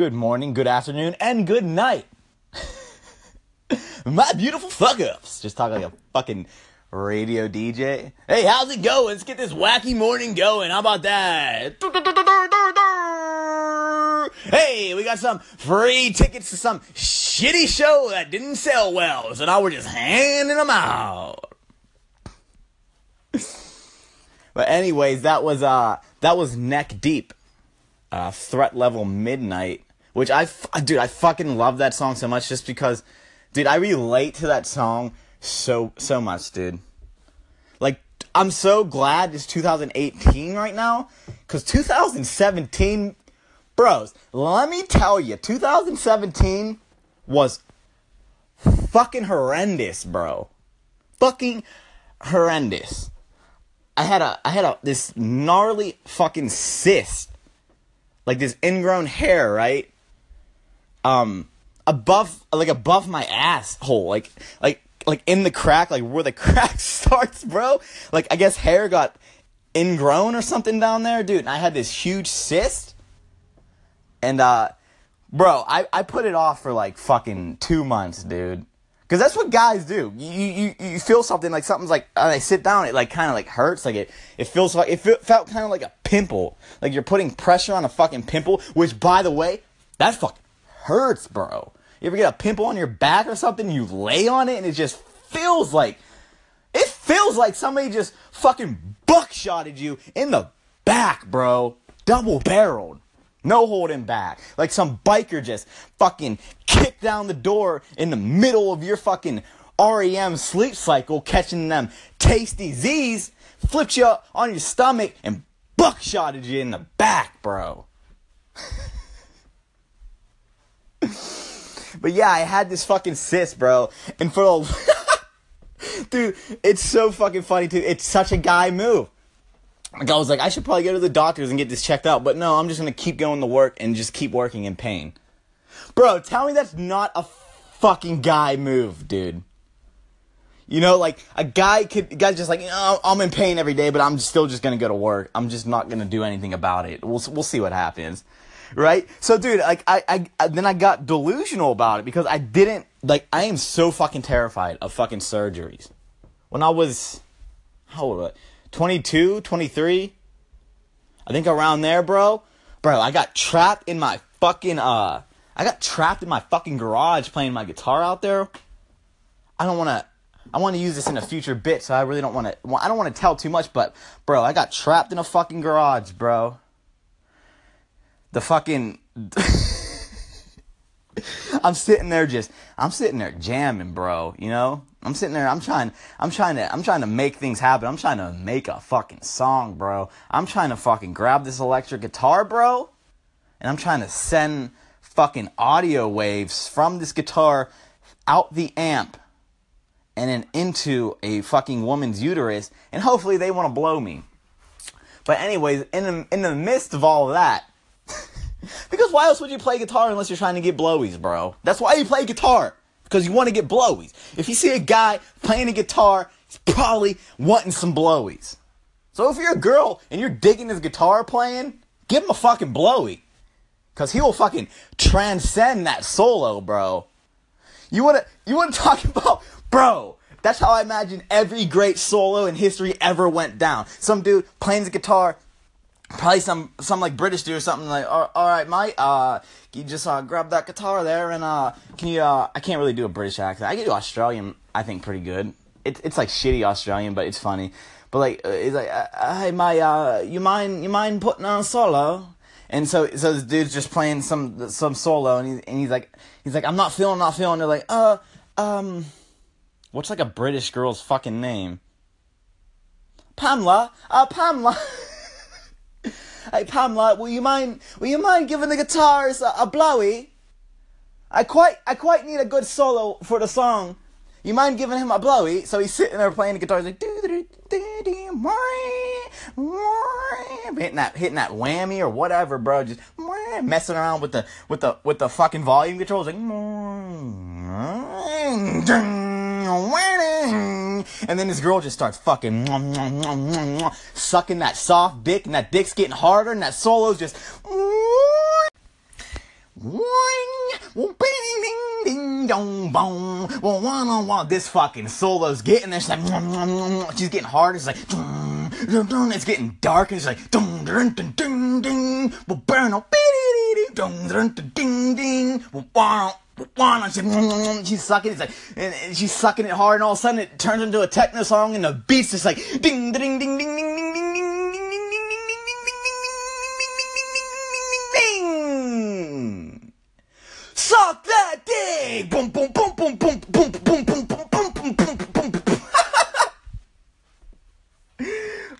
good morning, good afternoon, and good night. My beautiful fuck ups. Just talk like a fucking radio DJ. Hey, how's it going? Let's get this wacky morning going. How about that? Hey, we got some free tickets to some shitty show that didn't sell well, so now we're just handing them out. but anyways, that was uh that was neck deep uh, Threat Level Midnight, which I, dude, I fucking love that song so much just because, dude, I relate to that song so, so much, dude. Like, I'm so glad it's 2018 right now, because 2017, bros, let me tell you, 2017 was fucking horrendous, bro. Fucking horrendous. I had a, I had a, this gnarly fucking cyst like this ingrown hair, right? Um, above, like above my asshole, like, like, like in the crack, like where the crack starts, bro. Like I guess hair got ingrown or something down there, dude. And I had this huge cyst, and uh, bro, I I put it off for like fucking two months, dude. Cause that's what guys do. You you you feel something like something's like. And I sit down, it like kind of like hurts. Like it it feels like it felt kind of like a pimple. Like you're putting pressure on a fucking pimple. Which by the way, that fucking hurts, bro. You ever get a pimple on your back or something? You lay on it and it just feels like it feels like somebody just fucking buckshotted you in the back, bro. Double barreled. No holding back. Like some biker just fucking kicked down the door in the middle of your fucking REM sleep cycle, catching them tasty Z's, flipped you on your stomach, and buckshotted you in the back, bro. but yeah, I had this fucking cyst, bro. And for the. Dude, it's so fucking funny, too. It's such a guy move. Like I was like, I should probably go to the doctors and get this checked out. But no, I'm just gonna keep going to work and just keep working in pain. Bro, tell me that's not a fucking guy move, dude. You know, like a guy could, guy's just like, know, I'm in pain every day, but I'm still just gonna go to work. I'm just not gonna do anything about it. We'll we'll see what happens, right? So, dude, like I, I, I then I got delusional about it because I didn't like. I am so fucking terrified of fucking surgeries. When I was, how old was I? 22, 23. I think around there, bro. Bro, I got trapped in my fucking uh I got trapped in my fucking garage playing my guitar out there. I don't want to I want to use this in a future bit, so I really don't want to I don't want to tell too much, but bro, I got trapped in a fucking garage, bro. The fucking I'm sitting there just I'm sitting there jamming, bro, you know? I'm sitting there, I'm trying I'm trying to I'm trying to make things happen. I'm trying to make a fucking song, bro. I'm trying to fucking grab this electric guitar, bro, and I'm trying to send fucking audio waves from this guitar out the amp and then into a fucking woman's uterus and hopefully they want to blow me. But anyways, in the, in the midst of all of that, because why else would you play guitar unless you're trying to get blowies, bro? That's why you play guitar. Because you want to get blowies. If you see a guy playing a guitar, he's probably wanting some blowies. So if you're a girl and you're digging his guitar playing, give him a fucking blowy. Cause he will fucking transcend that solo, bro. You wanna you wanna talk about bro, that's how I imagine every great solo in history ever went down. Some dude playing the guitar, probably some some like British dude or something like, all, all right, mate, uh, you just uh, grab that guitar there and uh, can you? Uh, I can't really do a British accent. I can do Australian, I think, pretty good. It's it's like shitty Australian, but it's funny. But like, uh, it's like, uh, hey, mate, uh, you mind you mind putting on a solo? And so so this dude's just playing some some solo, and he's and he's like he's like, I'm not feeling, not feeling. They're like, uh, um, what's like a British girl's fucking name? Pamela, uh, Pamela. Hey Pamela, will you mind will you mind giving the guitars a, a blowy? I quite I quite need a good solo for the song. You mind giving him a blowy? So he's sitting there playing the guitar, he's like hitting that hitting that whammy or whatever, bro. Just messing around with the with the with the fucking volume controls, like and then this girl just starts fucking sucking that soft dick, and that dick's getting harder, and that solo's just. One, woop, ding, ding, dong, boom. Well, one on one, This fucking solo's getting this like she's getting hard. It's like it's getting dark. It's like ding ding ding ding ding. Ding ding ding ding. She's sucking. It's like and she's sucking it hard, and all of a sudden it turns into a techno song, and the beat's just like ding ding ding ding ding ding. Dick! Boom, boom, boom, boom, boom, boom, boom, boom, boom, boom, boom, boom, boom, boom.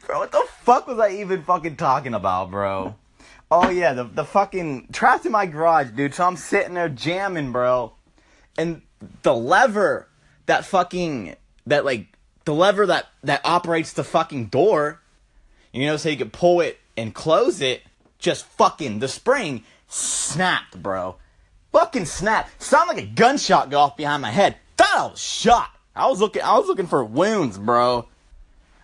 Bro, what the fuck was I even fucking talking about, bro? Oh yeah, the the fucking trapped in my garage, dude. So I'm sitting there jamming, bro, and the lever that fucking that like the lever that that operates the fucking door, you know, so you can pull it and close it. Just fucking the spring snapped, bro. Fucking snap. Sound like a gunshot go off behind my head. Thought I was shot. I was looking. I was looking for wounds, bro.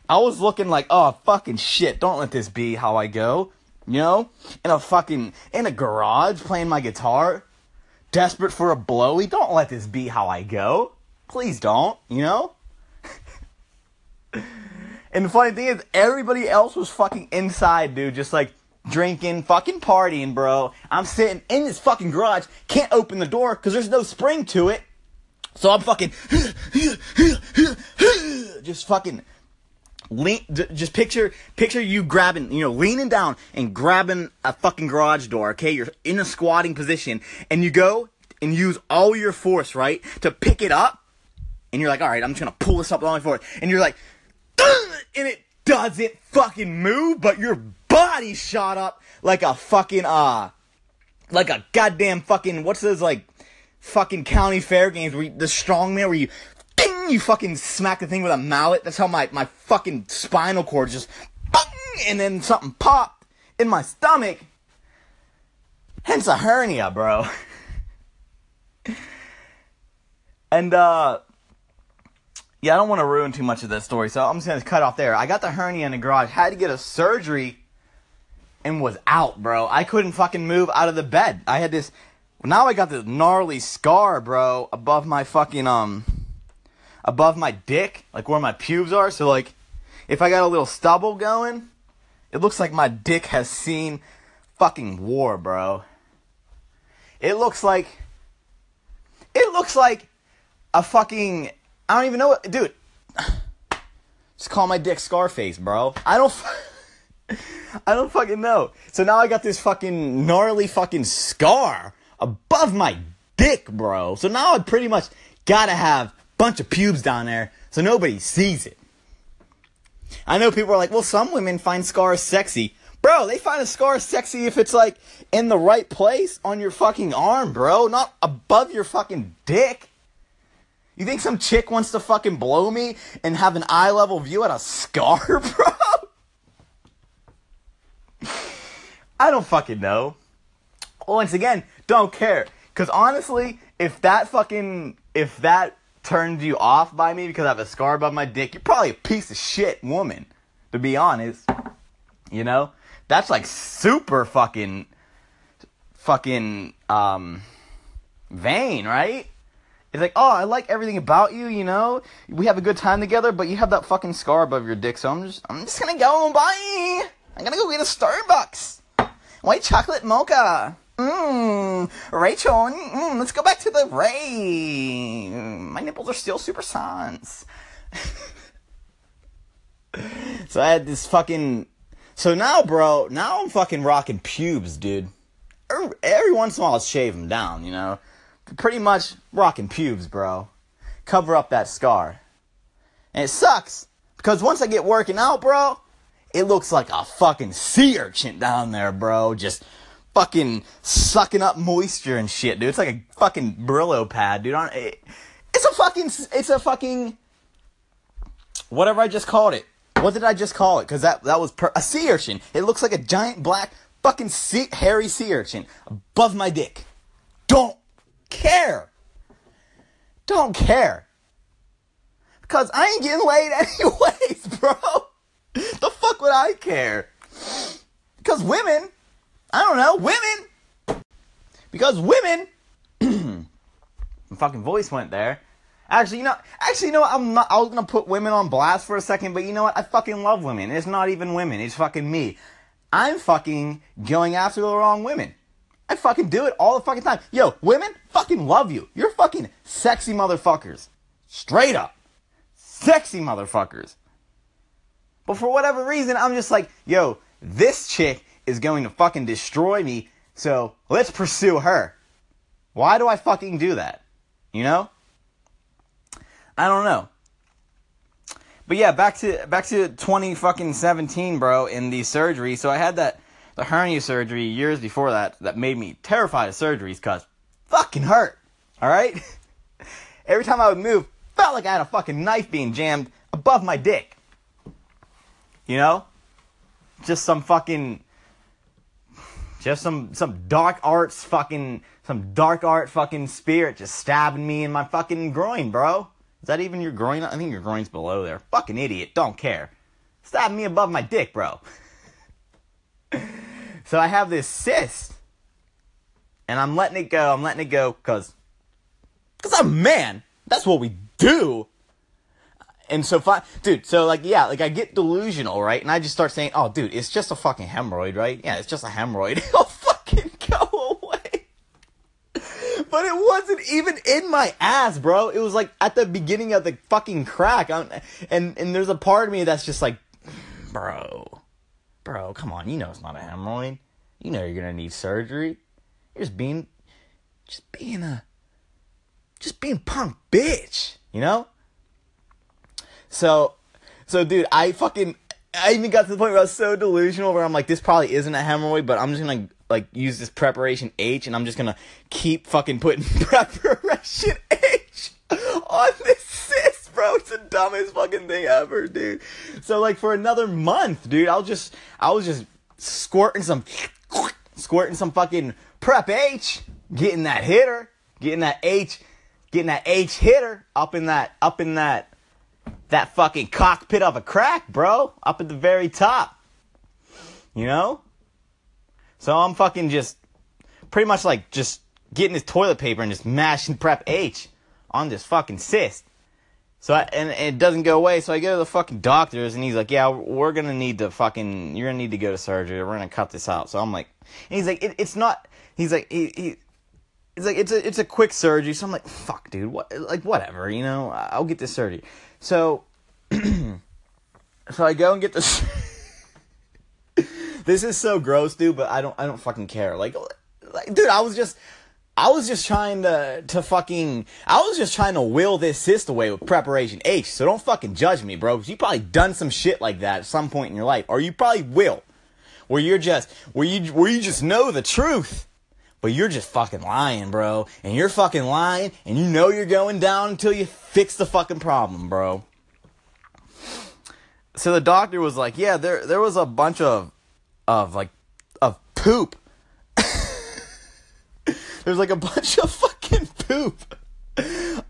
I was looking like, oh fucking shit. Don't let this be how I go. You know? In a fucking, in a garage playing my guitar, desperate for a blowy. Don't let this be how I go. Please don't, you know? and the funny thing is, everybody else was fucking inside, dude, just like drinking, fucking partying, bro. I'm sitting in this fucking garage, can't open the door because there's no spring to it. So I'm fucking, just fucking lean just picture picture you grabbing you know leaning down and grabbing a fucking garage door okay you're in a squatting position and you go and use all your force right to pick it up and you're like all right i'm just gonna pull this up all my force and you're like and it doesn't fucking move but your body shot up like a fucking uh like a goddamn fucking what's those like fucking county fair games where you, the strongman where you ding, you fucking smack the thing with a mallet. That's how my, my fucking spinal cord just, bang, and then something popped in my stomach. Hence a hernia, bro. and, uh, yeah, I don't want to ruin too much of that story, so I'm just to cut off there. I got the hernia in the garage, had to get a surgery, and was out, bro. I couldn't fucking move out of the bed. I had this, now I got this gnarly scar, bro, above my fucking, um, above my dick, like where my pubes are. So like, if I got a little stubble going, it looks like my dick has seen fucking war, bro. It looks like, it looks like a fucking, I don't even know what, dude. Just call my dick Scarface, bro. I don't. I don't fucking know. So now I got this fucking gnarly fucking scar above my dick, bro. So now I pretty much gotta have bunch of pubes down there, so nobody sees it. I know people are like, well, some women find scars sexy. Bro, they find a scar sexy if it's like in the right place on your fucking arm, bro, not above your fucking dick. You think some chick wants to fucking blow me and have an eye level view at a scar, bro? I don't fucking know. Once again, don't care. Cause honestly, if that fucking, if that turned you off by me because I have a scar above my dick, you're probably a piece of shit woman, to be honest. You know? That's like super fucking, fucking, um, vain, right? It's like, oh, I like everything about you, you know? We have a good time together, but you have that fucking scar above your dick, so I'm just, I'm just gonna go, bye! I'm gonna go get a Starbucks! White chocolate mocha! Mmm, Rachel, mm, let's go back to the Ray. My nipples are still super sans. so I had this fucking. So now, bro, now I'm fucking rocking pubes, dude. Every, every once in a while, I'll shave them down, you know? Pretty much rocking pubes, bro. Cover up that scar. And it sucks, because once I get working out, bro, it looks like a fucking sea urchin down there, bro. Just fucking sucking up moisture and shit, dude. It's like a fucking Brillo pad, dude. On it, It's a fucking, it's a fucking, whatever I just called it. What did I just call it? Because that, that was per, a sea urchin. It looks like a giant black fucking sea, hairy sea urchin above my dick. Don't care. Don't care. Because I ain't getting laid anyways, bro. The fuck would I care? Because women I don't know, women. Because women, My fucking voice went there. Actually, you know, actually, you know what? I'm not. I was gonna put women on blast for a second, but you know what? I fucking love women. It's not even women. It's fucking me. I'm fucking going after the wrong women. I fucking do it all the fucking time. Yo, women, fucking love you. You're fucking sexy motherfuckers. Straight up. Sexy motherfuckers. But for whatever reason, I'm just like, yo, this chick is going to fucking destroy me, so let's pursue her. Why do I fucking do that? You know? I don't know. But yeah, back to back to 20 fucking 17, bro, in the surgery. So I had that the hernia surgery years before that that made me terrified of surgeries cuz fucking hurt. All right? Every time I would move, felt like I had a fucking knife being jammed above my dick. You know? Just some fucking just some some dark arts fucking some dark art fucking spirit just stabbing me in my fucking groin, bro. Is that even your groin? I think your groin's below there. Fucking idiot. Don't care. Stabbing me above my dick, bro. so I have this cyst. And I'm letting it go. I'm letting it go because because I'm a man. That's what we do. And so, fi- dude, so like, yeah, like I get delusional, right? And I just start saying, oh, dude, it's just a fucking hemorrhoid, right? Yeah, it's just a hemorrhoid. It'll fucking go away. But it wasn't even in my ass, bro. It was like at the beginning of the fucking crack. I'm, and, and there's a part of me that's just like, bro, bro, come on. You know it's not a hemorrhoid. You know you're gonna need surgery. You're just being, just being a, just being punk bitch, you know? So, so dude, I fucking, I even got to the point where I was so delusional where I'm like, this probably isn't a hemorrhoid, but I'm just gonna like use this preparation H, and I'm just gonna keep fucking putting preparation H on this cyst, bro. It's the dumbest fucking thing ever, dude. So like for another month, dude, I was just, I was just squirting some, squirting some fucking prep H, getting that hitter, getting that H, getting that H hitter up in that, up in that that fucking cockpit of a crack, bro, up at the very top. You know? So I'm fucking just pretty much like just getting this toilet paper and just mashing prep H on this fucking cyst. So I, and, and it doesn't go away. So I go to the fucking doctors and he's like, "Yeah, we're gonna need to fucking, you're gonna need to go to surgery. We're gonna cut this out." So I'm like, and he's like, it, "It's not." He's like, he, he it's like it's a it's a quick surgery. So I'm like, "Fuck, dude, what? Like whatever, you know. I'll get this surgery." So, so I go and get this. this is so gross, dude. But I don't, I don't fucking care. Like, like, dude, I was just, I was just trying to, to fucking, I was just trying to will this cyst away with preparation H. So don't fucking judge me, bro. You probably done some shit like that at some point in your life, or you probably will, where you're just, where you, where you just know the truth. But you're just fucking lying, bro. And you're fucking lying, and you know you're going down until you fix the fucking problem, bro. So the doctor was like, "Yeah, there there was a bunch of of like of poop. There's like a bunch of fucking poop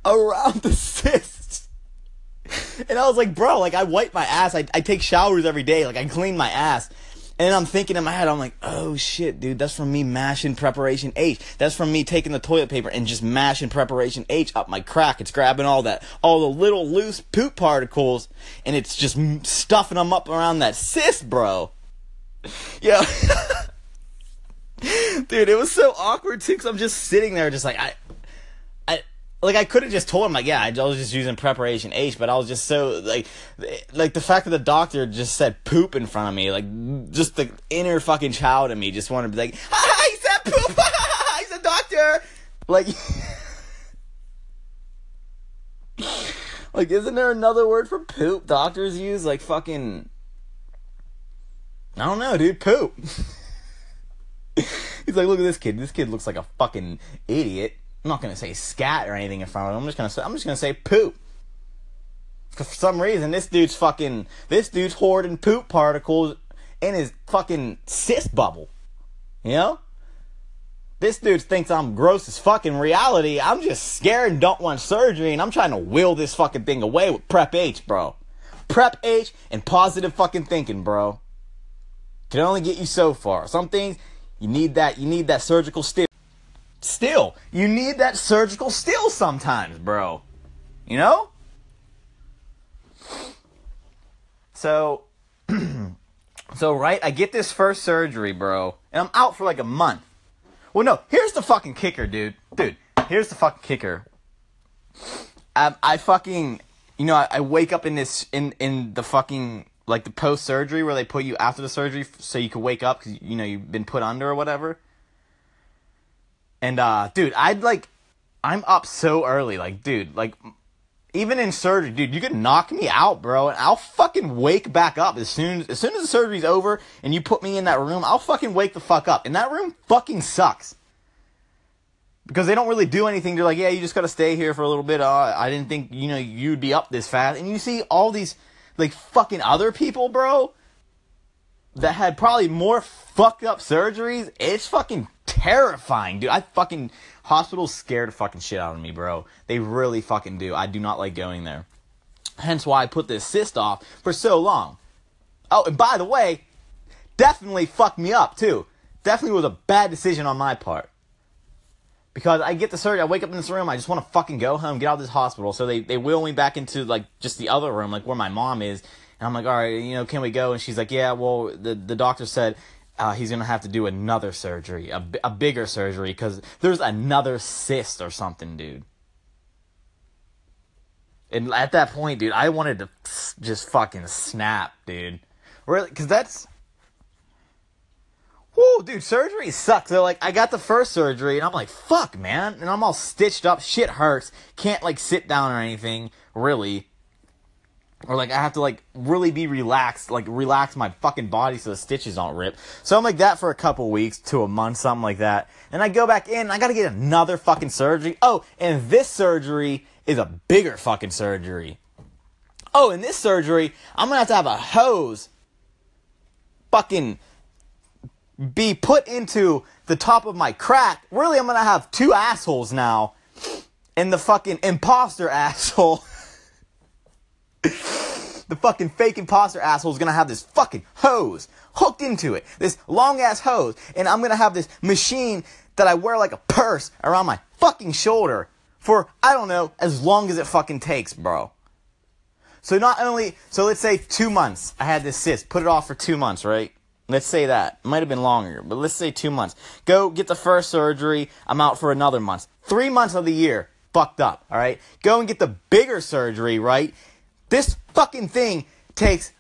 around the cyst." And I was like, "Bro, like I wipe my ass. I I take showers every day. Like I clean my ass." And I'm thinking in my head, I'm like, oh shit, dude, that's from me mashing preparation H. That's from me taking the toilet paper and just mashing preparation H up my crack. It's grabbing all that, all the little loose poop particles, and it's just stuffing them up around that cyst, bro. Yeah. dude, it was so awkward too, cause I'm just sitting there, just like, I, like I could have just told him like yeah I was just using preparation H but I was just so like like the fact that the doctor just said poop in front of me like just the inner fucking child in me just wanted to be like ah, he said poop! He's a doctor! Like like isn't there another word for poop doctors use? Like fucking I don't know dude poop. He's like look at this kid. This kid looks like a fucking idiot I'm not gonna say scat or anything in front of him. I'm just gonna say I'm just gonna say poop. For some reason, this dude's fucking this dude's hoarding poop particles in his fucking cyst bubble. You know? This dude thinks I'm gross as fucking reality. I'm just scared and don't want surgery, and I'm trying to will this fucking thing away with Prep H, bro. Prep H and positive fucking thinking, bro. Can only get you so far. Some things you need that you need that surgical stiff still, you need that surgical steel sometimes, bro. You know? So, so right, I get this first surgery, bro, and I'm out for like a month. Well, no, here's the fucking kicker, dude. Dude, here's the fucking kicker. I, I fucking, you know, I, I wake up in this in in the fucking like the post surgery where they put you after the surgery so you can wake up because you know you've been put under or whatever. And uh, dude, I'd like, I'm up so early, like, dude, like, even in surgery, dude, you could knock me out, bro, and I'll fucking wake back up as soon as soon as the surgery's over and you put me in that room. I'll fucking wake the fuck up, and that room fucking sucks because they don't really do anything. They're like, yeah, you just gotta stay here for a little bit. Uh, I didn't think you know you'd be up this fast, and you see all these like fucking other people, bro, that had probably more fucked up surgeries. It's fucking terrifying, dude. I fucking hospitals scare the fucking shit out of me, bro. They really fucking do. I do not like going there. Hence why I put this cyst off for so long. Oh, and by the way, definitely fucked me up too. Definitely was a bad decision on my part. Because I get the surgery, I wake up in this room, I just want to fucking go home, get out of this hospital. So they, they wheel me back into like just the other room, like where my mom is. And I'm like, all right, you know, can we go? And she's like, yeah, well, the, the doctor said uh, he's gonna have to do another surgery, a, a bigger surgery, because there's another cyst or something, dude. And at that point, dude, I wanted to just fucking snap, dude. Really, because that's. Whoa, dude, surgery sucks. They're like, I got the first surgery, and I'm like, fuck, man. And I'm all stitched up. Shit hurts. Can't, like, sit down or anything, really or like I have to like really be relaxed, like relax my fucking body so the stitches don't rip. So I'm like that for a couple weeks to a month, something like that. And I go back in, I gotta get another fucking surgery. Oh, and this surgery is a bigger fucking surgery. Oh, and this surgery, I'm gonna have to have a hose fucking be put into the top of my crack. Really, I'm gonna have two assholes now. And the fucking imposter asshole. The fucking fake imposter asshole is gonna have this fucking hose hooked into it. This long ass hose. And I'm gonna have this machine that I wear like a purse around my fucking shoulder for, I don't know, as long as it fucking takes, bro. So not only, so let's say two months, I had this cyst, put it off for two months, right? Let's say that. Might have been longer, but let's say two months. Go get the first surgery, I'm out for another month. Three months of the year, fucked up, alright? Go and get the bigger surgery, right? This fucking thing takes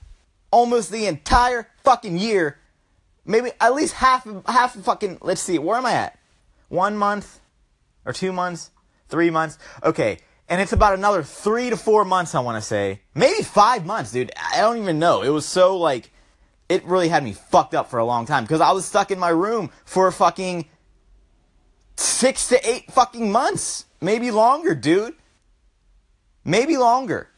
almost the entire fucking year, maybe at least half half fucking. Let's see, where am I at? One month, or two months, three months. Okay, and it's about another three to four months. I want to say maybe five months, dude. I don't even know. It was so like, it really had me fucked up for a long time because I was stuck in my room for fucking six to eight fucking months, maybe longer, dude. Maybe longer.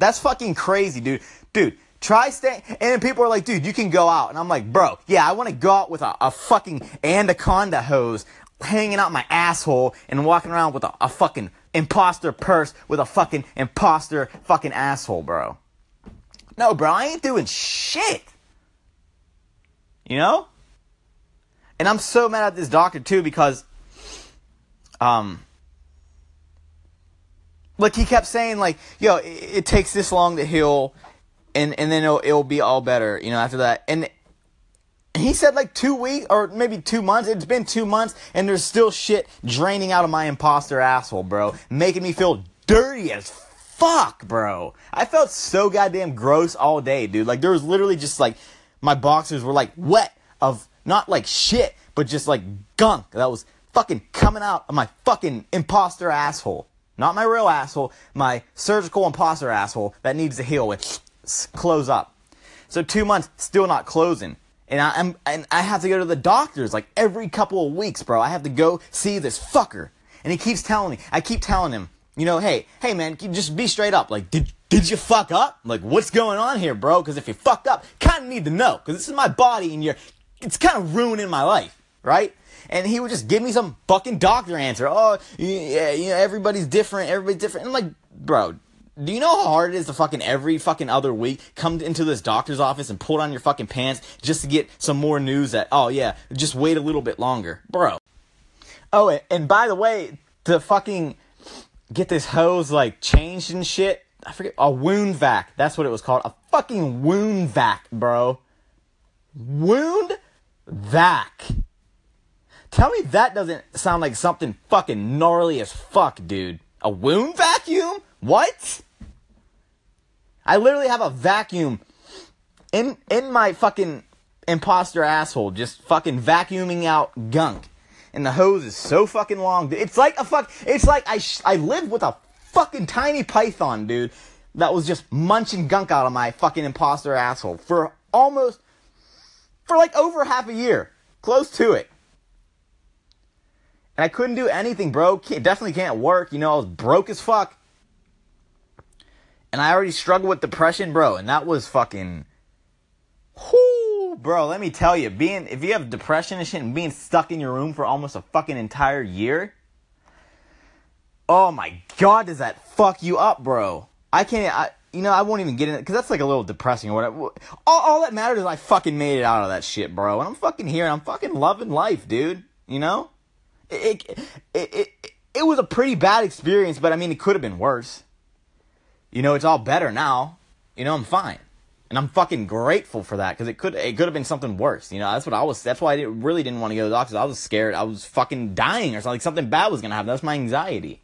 That's fucking crazy, dude. Dude, try staying. And people are like, dude, you can go out. And I'm like, bro, yeah, I want to go out with a, a fucking anaconda hose hanging out my asshole and walking around with a, a fucking imposter purse with a fucking imposter fucking asshole, bro. No, bro, I ain't doing shit. You know? And I'm so mad at this doctor too because um like he kept saying like yo it, it, takes this long to heal and and then it'll, it'll be all better you know after that. And he said like two weeks or maybe two months it's been two months and there's still shit draining out of my imposter asshole bro making me feel dirty as fuck bro. I felt so goddamn gross all day dude. Like there was literally just like my boxers were like wet of not like shit but just like gunk that was fucking coming out of my fucking imposter asshole not my real asshole, my surgical imposter asshole that needs to heal with close up. So two months still not closing. And I am and I have to go to the doctors like every couple of weeks, bro. I have to go see this fucker. And he keeps telling me, I keep telling him, you know, hey, hey man, just be straight up. Like, did did you fuck up? Like, what's going on here, bro? Because if you fucked up, kind of need to know. Because this is my body, and you're, it's kind of ruining my life, right? And he would just give me some fucking doctor answer. Oh, yeah, you know, everybody's different. Everybody's different. And I'm like, bro, do you know how hard it is to fucking every fucking other week come into this doctor's office and pull down your fucking pants just to get some more news that, oh yeah, just wait a little bit longer, bro. Oh, and by the way, to fucking get this hose like changed and shit, I forget a wound vac. That's what it was called. A fucking wound vac, bro. Wound vac. Tell me that doesn't sound like something fucking gnarly as fuck, dude. A wound vacuum? What? I literally have a vacuum in in my fucking imposter asshole, just fucking vacuuming out gunk. And the hose is so fucking long. It's like a fuck. It's like I sh- I lived with a fucking tiny python, dude, that was just munching gunk out of my fucking imposter asshole for almost for like over half a year, close to it. And I couldn't do anything, bro. Can't, definitely can't work. You know, I was broke as fuck. And I already struggled with depression, bro. And that was fucking. Whoo, bro. Let me tell you, being if you have depression and shit, and being stuck in your room for almost a fucking entire year. Oh my god, does that fuck you up, bro? I can't. I, you know, I won't even get in it because that's like a little depressing or whatever. All, all that matters is I fucking made it out of that shit, bro. And I'm fucking here and I'm fucking loving life, dude. You know? It, it, it, it, was a pretty bad experience, but I mean, it could have been worse. You know, it's all better now. You know, I'm fine. And I'm fucking grateful for that because it could it could have been something worse. You know, that's what I was. That's why I didn't, really didn't want to go to the doctor. I was scared. I was fucking dying or something. Like something bad was gonna happen. That's my anxiety.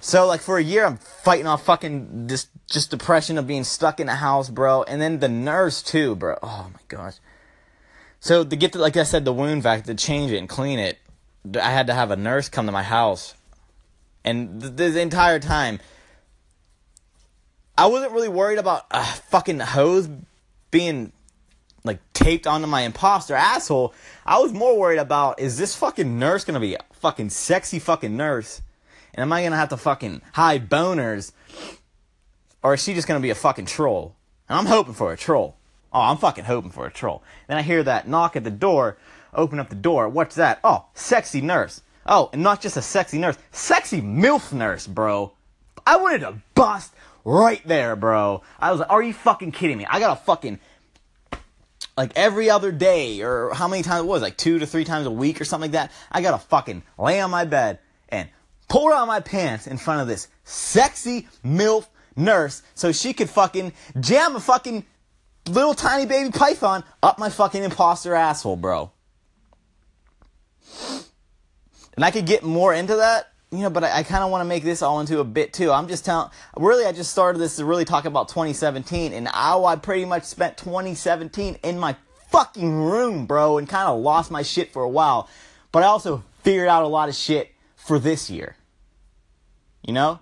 So like for a year, I'm fighting off fucking just just depression of being stuck in a house, bro. And then the nurse too, bro. Oh my gosh. So to get the, like I said, the wound vac to change it and clean it, I had to have a nurse come to my house, and th- the entire time, I wasn't really worried about a fucking hose being like taped onto my imposter asshole. I was more worried about is this fucking nurse gonna be a fucking sexy fucking nurse? And am I gonna have to fucking hide boners? Or is she just gonna be a fucking troll? And I'm hoping for a troll. Oh, I'm fucking hoping for a troll. Then I hear that knock at the door, open up the door. What's that? Oh, sexy nurse. Oh, and not just a sexy nurse, sexy MILF nurse, bro. I wanted to bust right there, bro. I was like, are you fucking kidding me? I got a fucking like every other day or how many times it was like two to three times a week or something like that i gotta fucking lay on my bed and pull down my pants in front of this sexy MILF nurse so she could fucking jam a fucking little tiny baby python up my fucking imposter asshole, bro. And I could get more into that, you know, but I, I kind of want to make this all into a bit too. I'm just telling, really, I just started this to really talk about 2017 and how I pretty much spent 2017 in my fucking room, bro, and kind of lost my shit for a while. But I also figured out a lot of shit for this year. You know?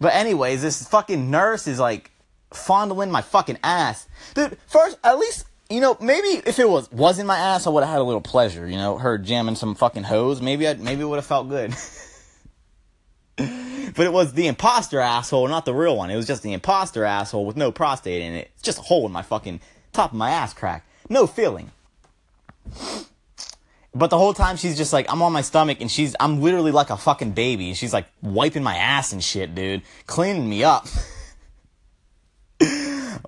But anyways, this fucking nurse is like fondling my fucking ass. Dude, first, at least, you know, maybe if it was was in my ass, I would have had a little pleasure, you know, her jamming some fucking hose. Maybe I maybe it would have felt good. but it was the imposter asshole, not the real one. It was just the imposter asshole with no prostate in it. Just a hole in my fucking top of my ass crack. No feeling. But the whole time she's just like, I'm on my stomach and she's, I'm literally like a fucking baby. She's like wiping my ass and shit, dude. Cleaning me up.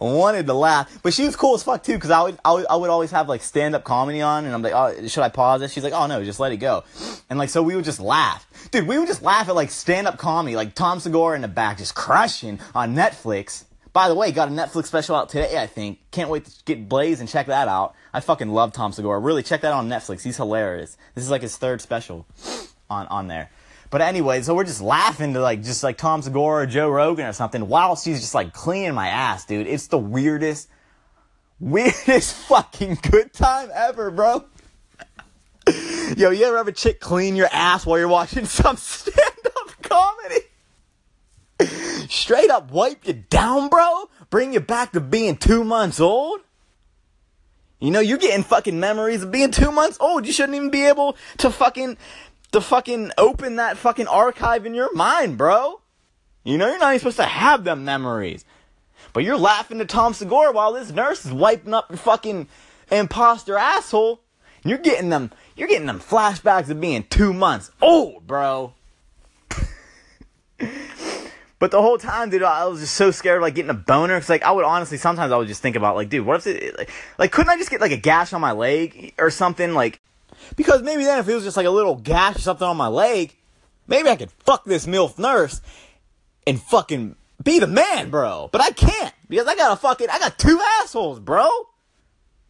wanted to laugh, but she was cool as fuck too. Cause I would, I would, I would always have like stand up comedy on, and I'm like, oh, should I pause this? She's like, oh no, just let it go. And like, so we would just laugh, dude. We would just laugh at like stand up comedy, like Tom Segura in the back just crushing on Netflix. By the way, got a Netflix special out today, I think. Can't wait to get Blaze and check that out. I fucking love Tom Segura. Really, check that out on Netflix. He's hilarious. This is like his third special on, on there. But anyway, so we're just laughing to like just like Tom Segura or Joe Rogan or something while she's just like cleaning my ass, dude. It's the weirdest, weirdest fucking good time ever, bro. Yo, you ever have a chick clean your ass while you're watching some stand-up comedy? Straight up wipe you down, bro? Bring you back to being two months old? You know, you're getting fucking memories of being two months old. You shouldn't even be able to fucking to fucking open that fucking archive in your mind, bro. You know, you're not even supposed to have them memories. But you're laughing to Tom Segura while this nurse is wiping up your fucking imposter asshole. You're getting them, you're getting them flashbacks of being two months old, bro. but the whole time, dude, I was just so scared of like getting a boner. Cause like I would honestly, sometimes I would just think about like, dude, what if it, like, like couldn't I just get like a gash on my leg or something? Like, Because maybe then if it was just like a little gash or something on my leg, maybe I could fuck this MILF nurse and fucking be the man, bro. But I can't because I got a fucking, I got two assholes, bro.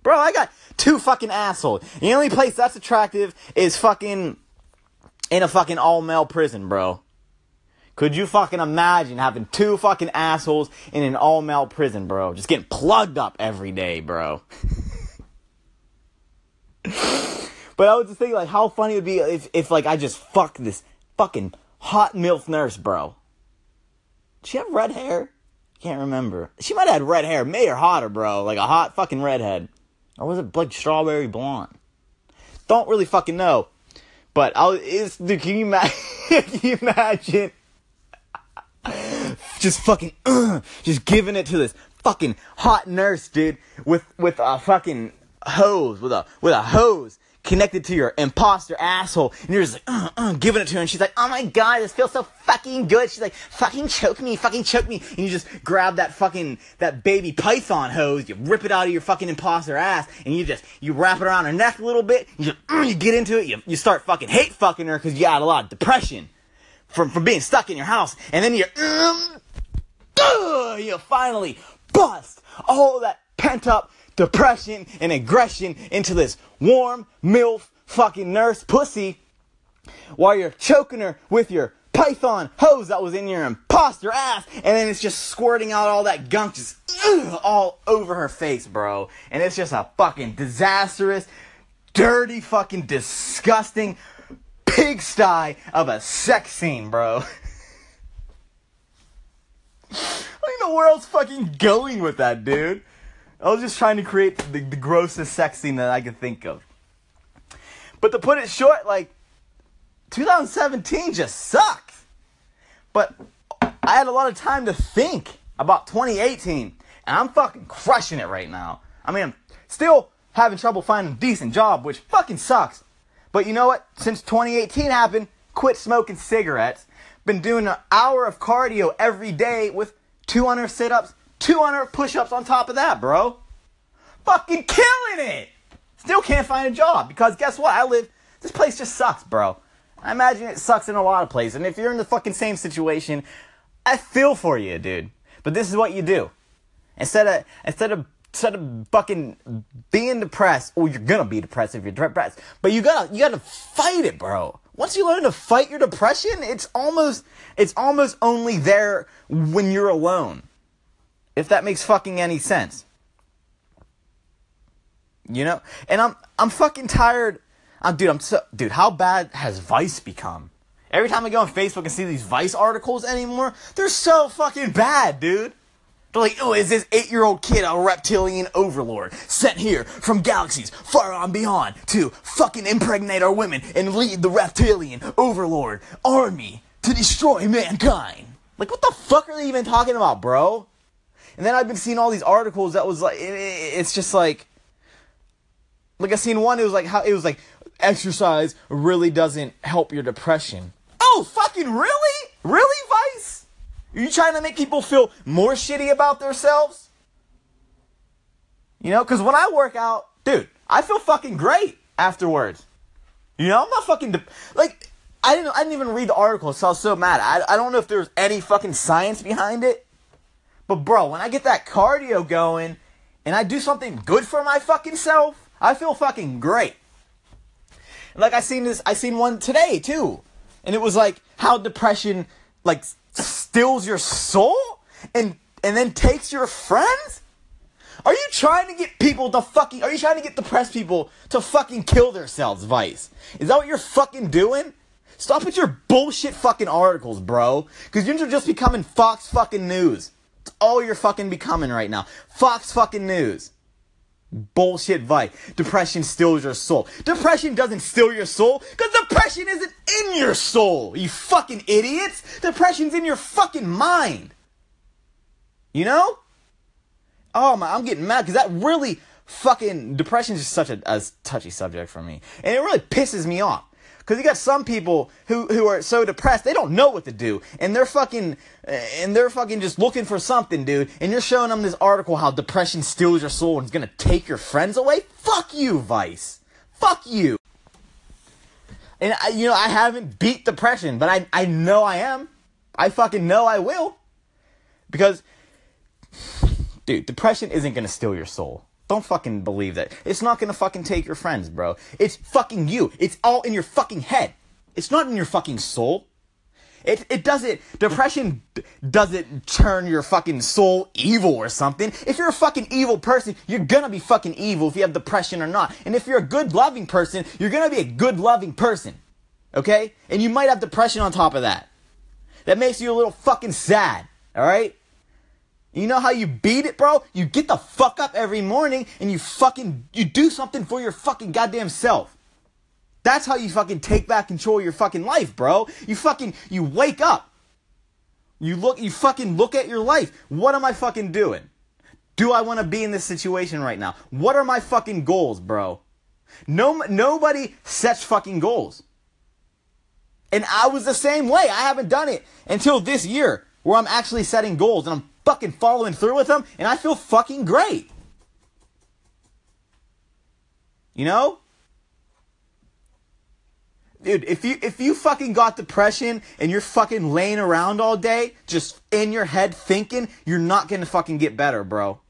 Bro, I got two fucking assholes. The only place that's attractive is fucking in a fucking all male prison, bro. Could you fucking imagine having two fucking assholes in an all male prison, bro? Just getting plugged up every day, bro. but I was just thinking, like, how funny it would be if, if like, I just fuck this fucking hot MILF nurse, bro. Did she have red hair? Can't remember. She might have had red hair, made her hotter, bro. Like a hot fucking redhead. Or was it like strawberry blonde? Don't really fucking know. But I'll, is, dude, can you, imagine? can you imagine? just fucking, uh, just giving it to this fucking hot nurse, dude, with, with a fucking hose, with a, with a hose connected to your imposter asshole, and you're just like, uh, uh, giving it to her, and she's like, oh my god, this feels so fucking good. She's like, fucking choke me, fucking choke me, and you just grab that fucking, that baby python hose, you rip it out of your fucking imposter ass, and you just, you wrap it around her neck a little bit, you just, uh, you get into it, you, you start fucking hate fucking her because you got a lot of depression from, from being stuck in your house, and then you're, um, you finally bust all that pent up depression and aggression into this warm MILF fucking nurse pussy while you're choking her with your python hose that was in your imposter ass and then it's just squirting out all that gunk just ugh, all over her face, bro. And it's just a fucking disastrous, dirty, fucking disgusting pigsty of a sex scene, bro. I don't know where else fucking going with that, dude. I was just trying to create the, the grossest sex scene that I could think of. But to put it short, like 2017 just sucked. But I had a lot of time to think about 2018, and I'm fucking crushing it right now. I mean, I'm still having trouble finding a decent job, which fucking sucks. But you know what? Since 2018 happened, quit smoking cigarettes. Been doing an hour of cardio every day with 200 sit ups 200 push ups on top of that, bro. Fucking killing it. Still can't find a job because guess what? I live, this place just sucks, bro. I imagine it sucks in a lot of places. And if you're in the fucking same situation, I feel for you, dude. But this is what you do. Instead of, instead of, instead of fucking being depressed, or you're gonna be depressed if you're depressed, but you gotta, you gotta fight it, bro. Once you learn to fight your depression, it's almost, it's almost only there when you're alone. If that makes fucking any sense. You know? And I'm I'm fucking tired. I'm, dude, I'm so dude, how bad has Vice become? Every time I go on Facebook and see these Vice articles anymore, they're so fucking bad, dude. They're like, oh, is this eight year old kid a reptilian overlord sent here from galaxies far on beyond to fucking impregnate our women and lead the reptilian overlord army to destroy mankind? Like, what the fuck are they even talking about, bro? And then I've been seeing all these articles that was like, it, it, it's just like, like I seen one. It was like how it was like exercise really doesn't help your depression. Oh, fucking really? Really, Vice? Are you trying to make people feel more shitty about themselves? You know, because when I work out, dude, I feel fucking great afterwards. You know, I'm not fucking de- like I didn't I didn't even read the article, so I was so mad. I I don't know if there's any fucking science behind it. But bro, when I get that cardio going and I do something good for my fucking self, I feel fucking great. Like I seen this I seen one today too. And it was like how depression like stills your soul and and then takes your friends? Are you trying to get people to fucking are you trying to get depressed people to fucking kill themselves, Vice? Is that what you're fucking doing? Stop with your bullshit fucking articles, bro. Cause you're just becoming Fox fucking news. All you're fucking becoming right now. Fox fucking news. Bullshit Vice. Depression steals your soul. Depression doesn't steal your soul because depression isn't in your soul, you fucking idiots. Depression's in your fucking mind. You know? Oh my, I'm getting mad because that really fucking depression is just such a, a touchy subject for me, and it really pisses me off. Because you got some people who, who are so depressed they don't know what to do, and they're fucking eh, and they're fucking just looking for something, dude. And you're showing them this article how depression steals your soul and is gonna take your friends away. Fuck you, Vice. Fuck you. And I, you know, I haven't beat depression, but I, I know I am. I fucking know I will. Because, dude, depression isn't gonna steal your soul. Don't fucking believe that. It's not gonna fucking take your friends, bro. It's fucking you. It's all in your fucking head. It's not in your fucking soul. It, it doesn't, depression doesn't turn your fucking soul evil or something. If you're a fucking evil person, you're gonna be fucking evil if you have depression or not. And if you're a good loving person, you're gonna be a good loving person. Okay? And you might have depression on top of that. That makes you a little fucking sad. Alright? You know how you beat it, bro? You get the fuck up every morning and you fucking, you do something for your fucking goddamn self. That's how you fucking take back control of your fucking life, bro. You fucking, you wake up. You look, you fucking look at your life. What am I fucking doing? Do I want to be in this situation right now? What are my fucking goals, bro? No, nobody sets fucking goals. And I was the same way. I haven't done it until this year where I'm actually setting goals and I'm fucking following through with them and I feel fucking great. You know? Dude, if you if you fucking got depression and you're fucking laying around all day, just in your head thinking, you're not gonna fucking get better, bro.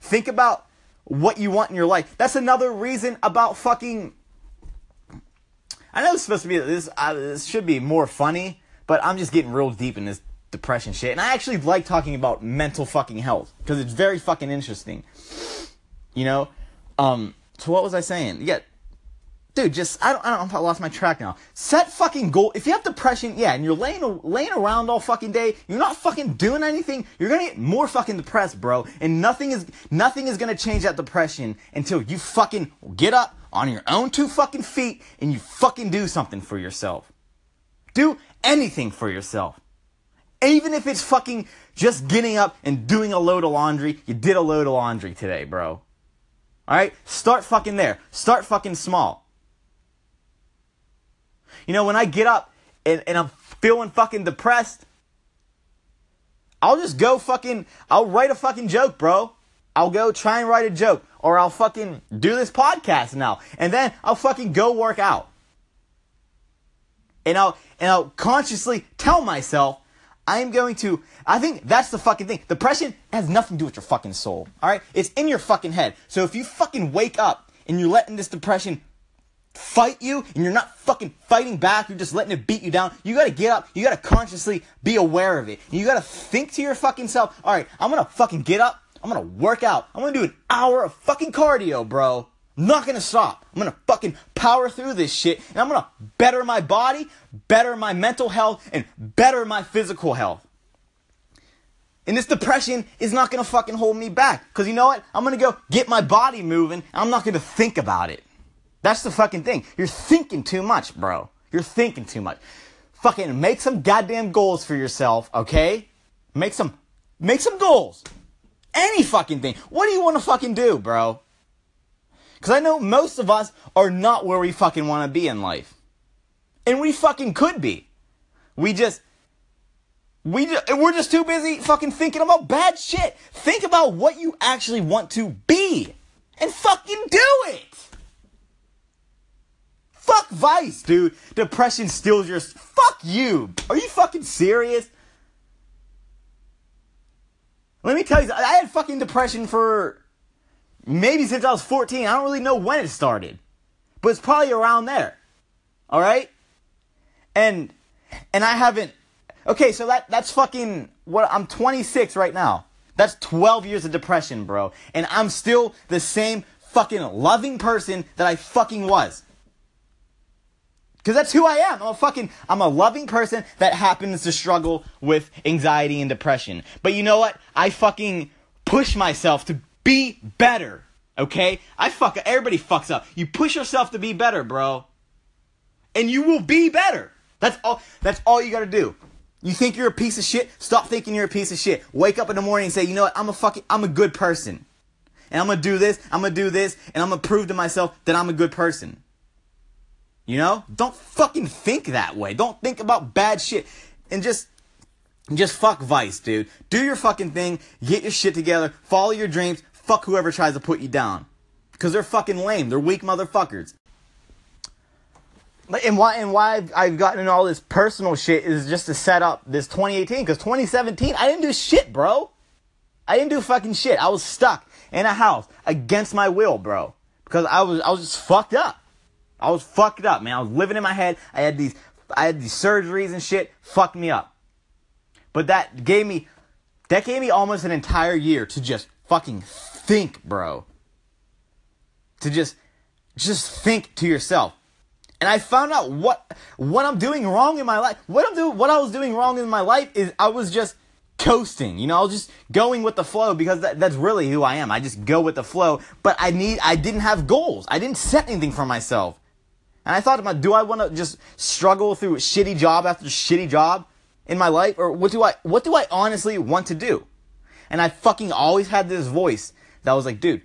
Think about what you want in your life. That's another reason about fucking. I know it's supposed to be this. Uh, this should be more funny, but I'm just getting real deep in this depression shit, and I actually like talking about mental fucking health because it's very fucking interesting. You know, um. So what was I saying? Yeah, dude, just I don't, I don't I lost my track now. Set fucking goal. If you have depression, yeah, and you're laying laying around all fucking day, you're not fucking doing anything. You're gonna get more fucking depressed, bro. And nothing is nothing is gonna change that depression until you fucking get up on your own two fucking feet and you fucking do something for yourself. Do anything for yourself. Even if it's fucking just getting up and doing a load of laundry, you did a load of laundry today, bro. Alright? Start fucking there. Start fucking small. You know, when I get up and, and I'm feeling fucking depressed, I'll just go fucking, I'll write a fucking joke, bro. I'll go try and write a joke. Or I'll fucking do this podcast now. And then I'll fucking go work out. And I'll, and I'll consciously tell myself, I'm going to, I think that's the fucking thing. Depression has nothing to do with your fucking soul. Alright? It's in your fucking head. So if you fucking wake up and you're letting this depression fight you and you're not fucking fighting back, you're just letting it beat you down. You gotta get up, you gotta consciously be aware of it. You gotta think to your fucking self, alright, I'm gonna fucking get up, I'm gonna work out, I'm gonna do an hour of fucking cardio, bro. I'm not gonna stop. I'm gonna fucking power through this shit and I'm gonna better my body, better my mental health, and better my physical health. And this depression is not gonna fucking hold me back. Cause you know what? I'm gonna go get my body moving I'm not gonna think about it. That's the fucking thing. You're thinking too much, bro. You're thinking too much. Fucking make some goddamn goals for yourself, okay? Make some make some goals. Any fucking thing. What do you want to fucking do, bro? Cuz I know most of us are not where we fucking want to be in life. And we fucking could be. We just we just, we're just too busy fucking thinking about bad shit. Think about what you actually want to be and fucking do it. Fuck Vice, dude. Depression steals your. Fuck you. Are you fucking serious? Let me tell you, I had fucking depression for maybe since I was 14. I don't really know when it started, but it's probably around there. All right, and and I haven't. Okay, so that that's fucking what I'm 26 right now. That's 12 years of depression, bro, and I'm still the same fucking loving person that I fucking was. Because that's who I am. I'm a fucking, I'm a loving person that happens to struggle with anxiety and depression. But you know what? I fucking push myself to be better. Okay? I fuck, up. everybody fucks up. You push yourself to be better, bro. And you will be better. That's all, that's all you gotta do. You think you're a piece of shit? Stop thinking you're a piece of shit. Wake up in the morning and say, you know what? I'm a fucking, I'm a good person. And I'm gonna do this, I'm gonna do this, and I'm gonna prove to myself that I'm a good person. You know? Don't fucking think that way. Don't think about bad shit. And just just fuck Vice, dude. Do your fucking thing, get your shit together, follow your dreams, fuck whoever tries to put you down. Cause they're fucking lame. They're weak motherfuckers. and why and why I've, I've gotten into all this personal shit is just to set up this 2018 because 2017 I didn't do shit, bro. I didn't do fucking shit. I was stuck in a house against my will, bro, because I was I was just fucked up. I was fucked up, man. I was living in my head. I had these I had these surgeries and shit. Fucked me up. But that gave me that gave me almost an entire year to just fucking think, bro. To just just think to yourself. And I found out what what I'm doing wrong in my life. What I'm doing what I was doing wrong in my life is I was just coasting. You know, I was just going with the flow because that, that's really who I am. I just go with the flow. But I need I didn't have goals. I didn't set anything for myself. And I thought about do I want to just struggle through shitty job after shitty job in my life or what do I what do I honestly want to do? And I fucking always had this voice that was like, dude,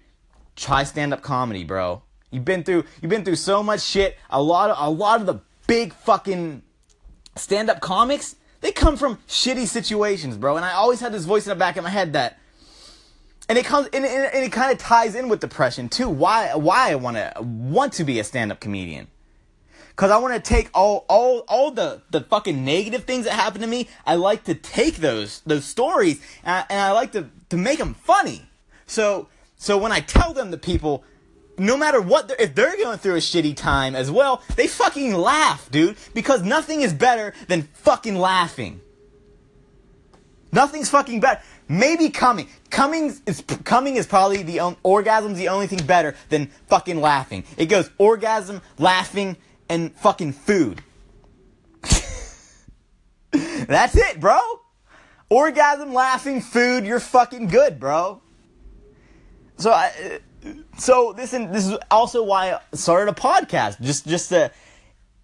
try stand up comedy, bro. You've been through you've been through so much shit. A lot of a lot of the big fucking stand up comics, they come from shitty situations, bro. And I always had this voice in the back of my head that and it comes and it, it kind of ties in with depression too. Why why I want to want to be a stand up comedian. Cause I want to take all, all, all the, the fucking negative things that happen to me. I like to take those, those stories and I, and I like to, to make them funny. So, so when I tell them the people, no matter what, they're, if they're going through a shitty time as well, they fucking laugh, dude. Because nothing is better than fucking laughing. Nothing's fucking better. Maybe coming. Coming is coming is probably the um, orgasm's the only thing better than fucking laughing. It goes orgasm, laughing, and fucking food. That's it, bro. Orgasm, laughing, food, you're fucking good, bro. So I, so this and this is also why I started a podcast. Just just to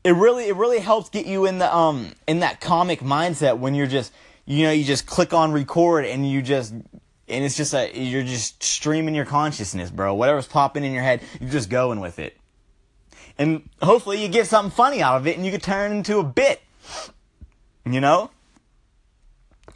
it really it really helps get you in the um in that comic mindset when you're just you know you just click on record and you just and it's just a you're just streaming your consciousness, bro. Whatever's popping in your head, you're just going with it and hopefully you get something funny out of it and you could turn it into a bit. You know?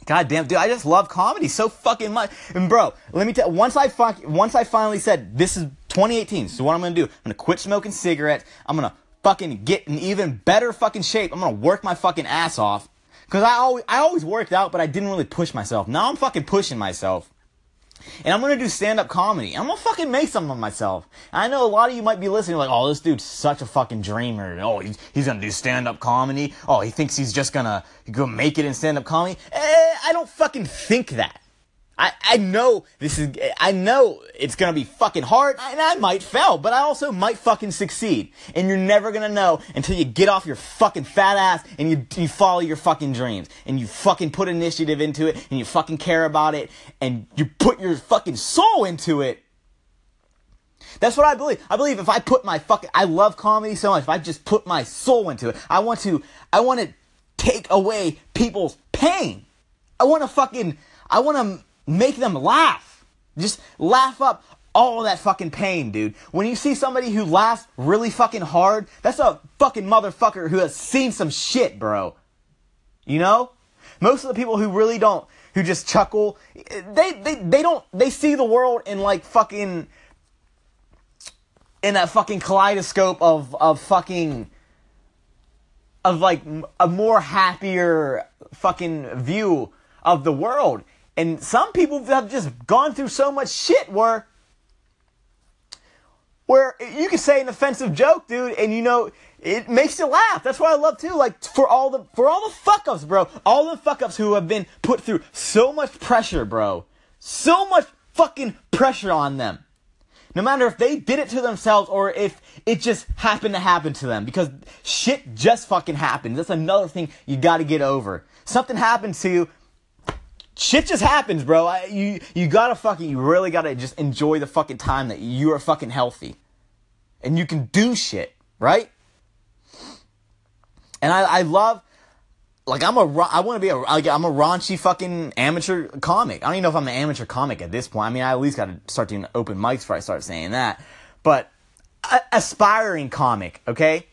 God damn, dude, I just love comedy so fucking much. And bro, let me tell once I fuck once I finally said this is 2018, so what I'm gonna do, I'm gonna quit smoking cigarettes, I'm gonna fucking get in even better fucking shape, I'm gonna work my fucking ass off. Cause I always I always worked out, but I didn't really push myself. Now I'm fucking pushing myself. And I'm gonna do stand up comedy. I'm gonna fucking make something of myself. I know a lot of you might be listening like, oh, this dude's such a fucking dreamer. Oh, he's, he's gonna do stand up comedy. Oh, he thinks he's just gonna, gonna make it in stand up comedy. Eh, I don't fucking think that. I, I know this is, I know it's gonna be fucking hard, and I might fail, but I also might fucking succeed. And you're never gonna know until you get off your fucking fat ass and you, you follow your fucking dreams. And you fucking put initiative into it, and you fucking care about it, and you put your fucking soul into it. That's what I believe. I believe if I put my fucking, I love comedy so much, if I just put my soul into it, I want to, I want to take away people's pain. I want to fucking, I want to make them laugh. Just laugh up all that fucking pain, dude. When you see somebody who laughs really fucking hard, that's a fucking motherfucker who has seen some shit, bro. You know? Most of the people who really don't, who just chuckle, they, they, they don't, they see the world in like fucking, in that fucking kaleidoscope of, of fucking, of like a more happier fucking view of the world. And some people have just gone through so much shit where where you can say an offensive joke, dude, and you know it makes you laugh. That's what I love too. Like for all the for all the fuck ups, bro, all the fuck ups who have been put through so much pressure, bro, so much fucking pressure on them. No matter if they did it to themselves or if it just happened to happen to them, because shit just fucking happens. That's another thing you got to get over. Something happened to you shit just happens, bro. I, you you gotta fucking you really gotta just enjoy the fucking time that you are fucking healthy, and you can do shit, right? And I I love. Like I'm a, I want to be a, I'm a raunchy fucking amateur comic. I don't even know if I'm an amateur comic at this point. I mean, I at least got to start doing open mics before I start saying that. But a, aspiring comic, okay?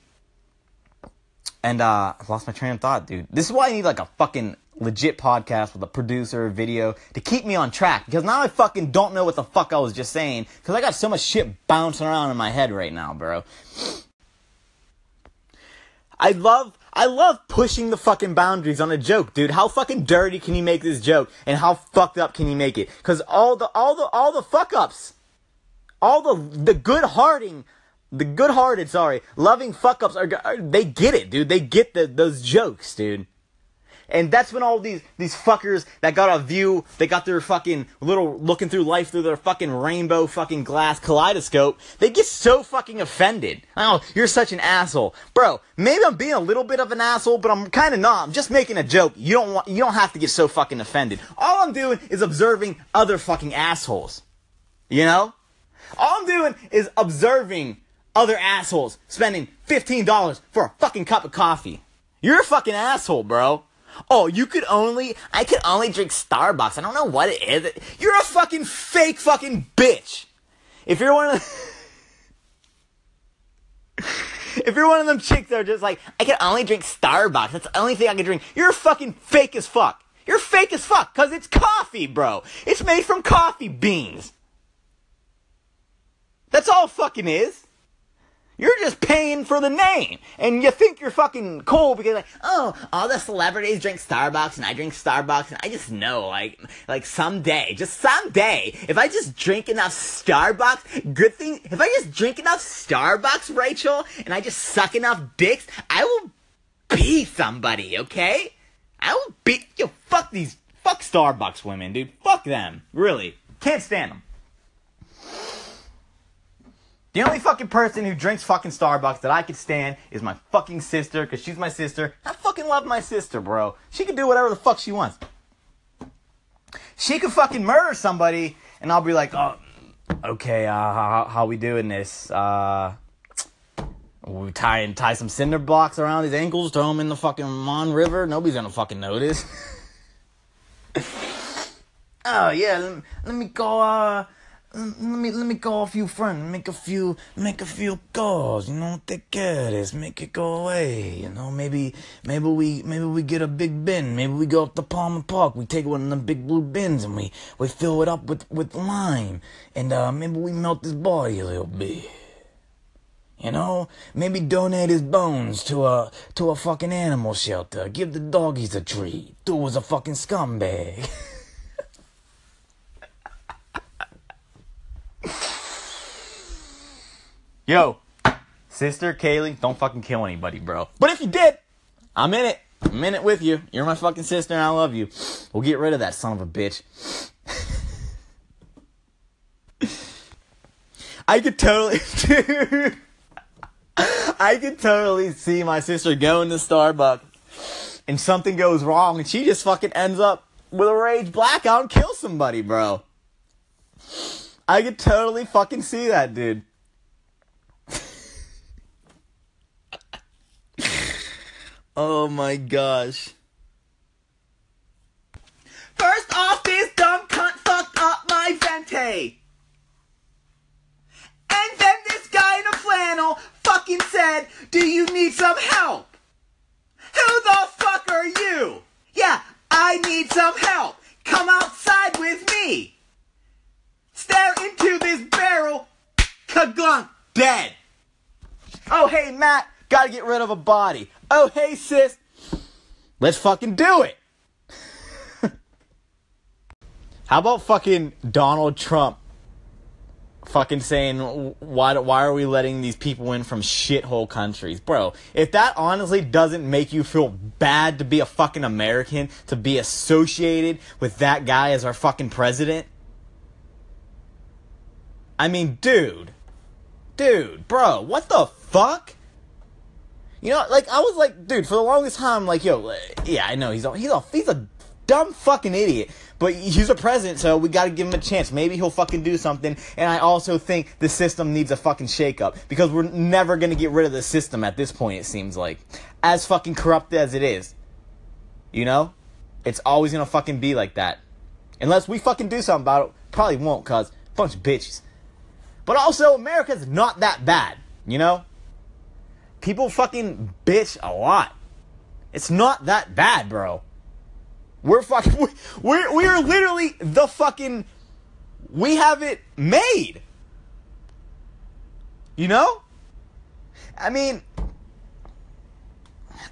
And uh, I lost my train of thought, dude. This is why I need like a fucking legit podcast with a producer, video to keep me on track because now I fucking don't know what the fuck I was just saying because I got so much shit bouncing around in my head right now, bro. I love I love pushing the fucking boundaries on a joke, dude. How fucking dirty can you make this joke and how fucked up can you make it? Cuz all the all the all the fuck ups all the the good hearting the good-hearted, sorry, loving fuck-ups are, are, they get it, dude. They get the, those jokes, dude. And that's when all these these fuckers that got a view, they got their fucking little looking through life through their fucking rainbow fucking glass kaleidoscope. They get so fucking offended. Oh, you're such an asshole, bro. Maybe I'm being a little bit of an asshole, but I'm kind of not. I'm just making a joke. You don't want, you don't have to get so fucking offended. All I'm doing is observing other fucking assholes. You know, all I'm doing is observing other assholes spending $15 for a fucking cup of coffee. You're a fucking asshole, bro. Oh, you could only, I could only drink Starbucks. I don't know what it is. You're a fucking fake fucking bitch. If you're one of the, if you're one of them chicks that are just like, I can only drink Starbucks. That's the only thing I can drink. You're fucking fake as fuck. You're fake as fuck, cause it's coffee, bro. It's made from coffee beans. That's all fucking is. You're just paying for the name. And you think you're fucking cool because like, oh, all the celebrities drink Starbucks and I drink Starbucks and I just know like like someday, just someday, if I just drink enough Starbucks, good thing if I just drink enough Starbucks, Rachel, and I just suck enough dicks, I will be somebody, okay? I will be yo, fuck these fuck Starbucks women, dude. Fuck them. Really. Can't stand them. The only fucking person who drinks fucking Starbucks that I could stand is my fucking sister, because she's my sister. I fucking love my sister, bro. She can do whatever the fuck she wants. She could fucking murder somebody, and I'll be like, oh, okay, uh, how, how we doing this? Uh, we tie and tie some cinder blocks around his ankles, throw him in the fucking Mon River. Nobody's gonna fucking notice. oh yeah, let, let me go. Uh, let me let me call a few friends, make a few make a few calls, you know, take care of this, make it go away, you know, maybe maybe we maybe we get a big bin, maybe we go up to Palmer Park, we take one of them big blue bins and we we fill it up with with lime, and uh maybe we melt his body a little bit. You know, maybe donate his bones to a to a fucking animal shelter. Give the doggies a treat. Dude was a fucking scumbag. Yo, sister Kaylee, don't fucking kill anybody, bro. But if you did, I'm in it. I'm in it with you. You're my fucking sister and I love you. We'll get rid of that son of a bitch. I could totally, dude. I could totally see my sister going to Starbucks and something goes wrong and she just fucking ends up with a rage blackout and kills somebody, bro. I could totally fucking see that, dude. Oh my gosh. First off, this dumb cunt fucked up my venti. And then this guy in a flannel fucking said, Do you need some help? Who the fuck are you? Yeah, I need some help. Come outside with me. Stare into this barrel. Kaglunk, dead. Oh, hey, Matt, gotta get rid of a body. Oh, hey, sis. Let's fucking do it. How about fucking Donald Trump fucking saying why why are we letting these people in from shithole countries, bro? If that honestly doesn't make you feel bad to be a fucking American, to be associated with that guy as our fucking president, I mean, dude, dude, bro, what the fuck? You know, like I was like, dude, for the longest time, like, yo, yeah, I know he's a, he's a he's a dumb fucking idiot, but he's a president, so we got to give him a chance. Maybe he'll fucking do something. And I also think the system needs a fucking shakeup because we're never gonna get rid of the system at this point. It seems like, as fucking corrupt as it is, you know, it's always gonna fucking be like that, unless we fucking do something about it. Probably won't, cause bunch of bitches. But also, America's not that bad, you know people fucking bitch a lot. It's not that bad, bro. We're fucking, we're, we're literally the fucking, we have it made. You know? I mean,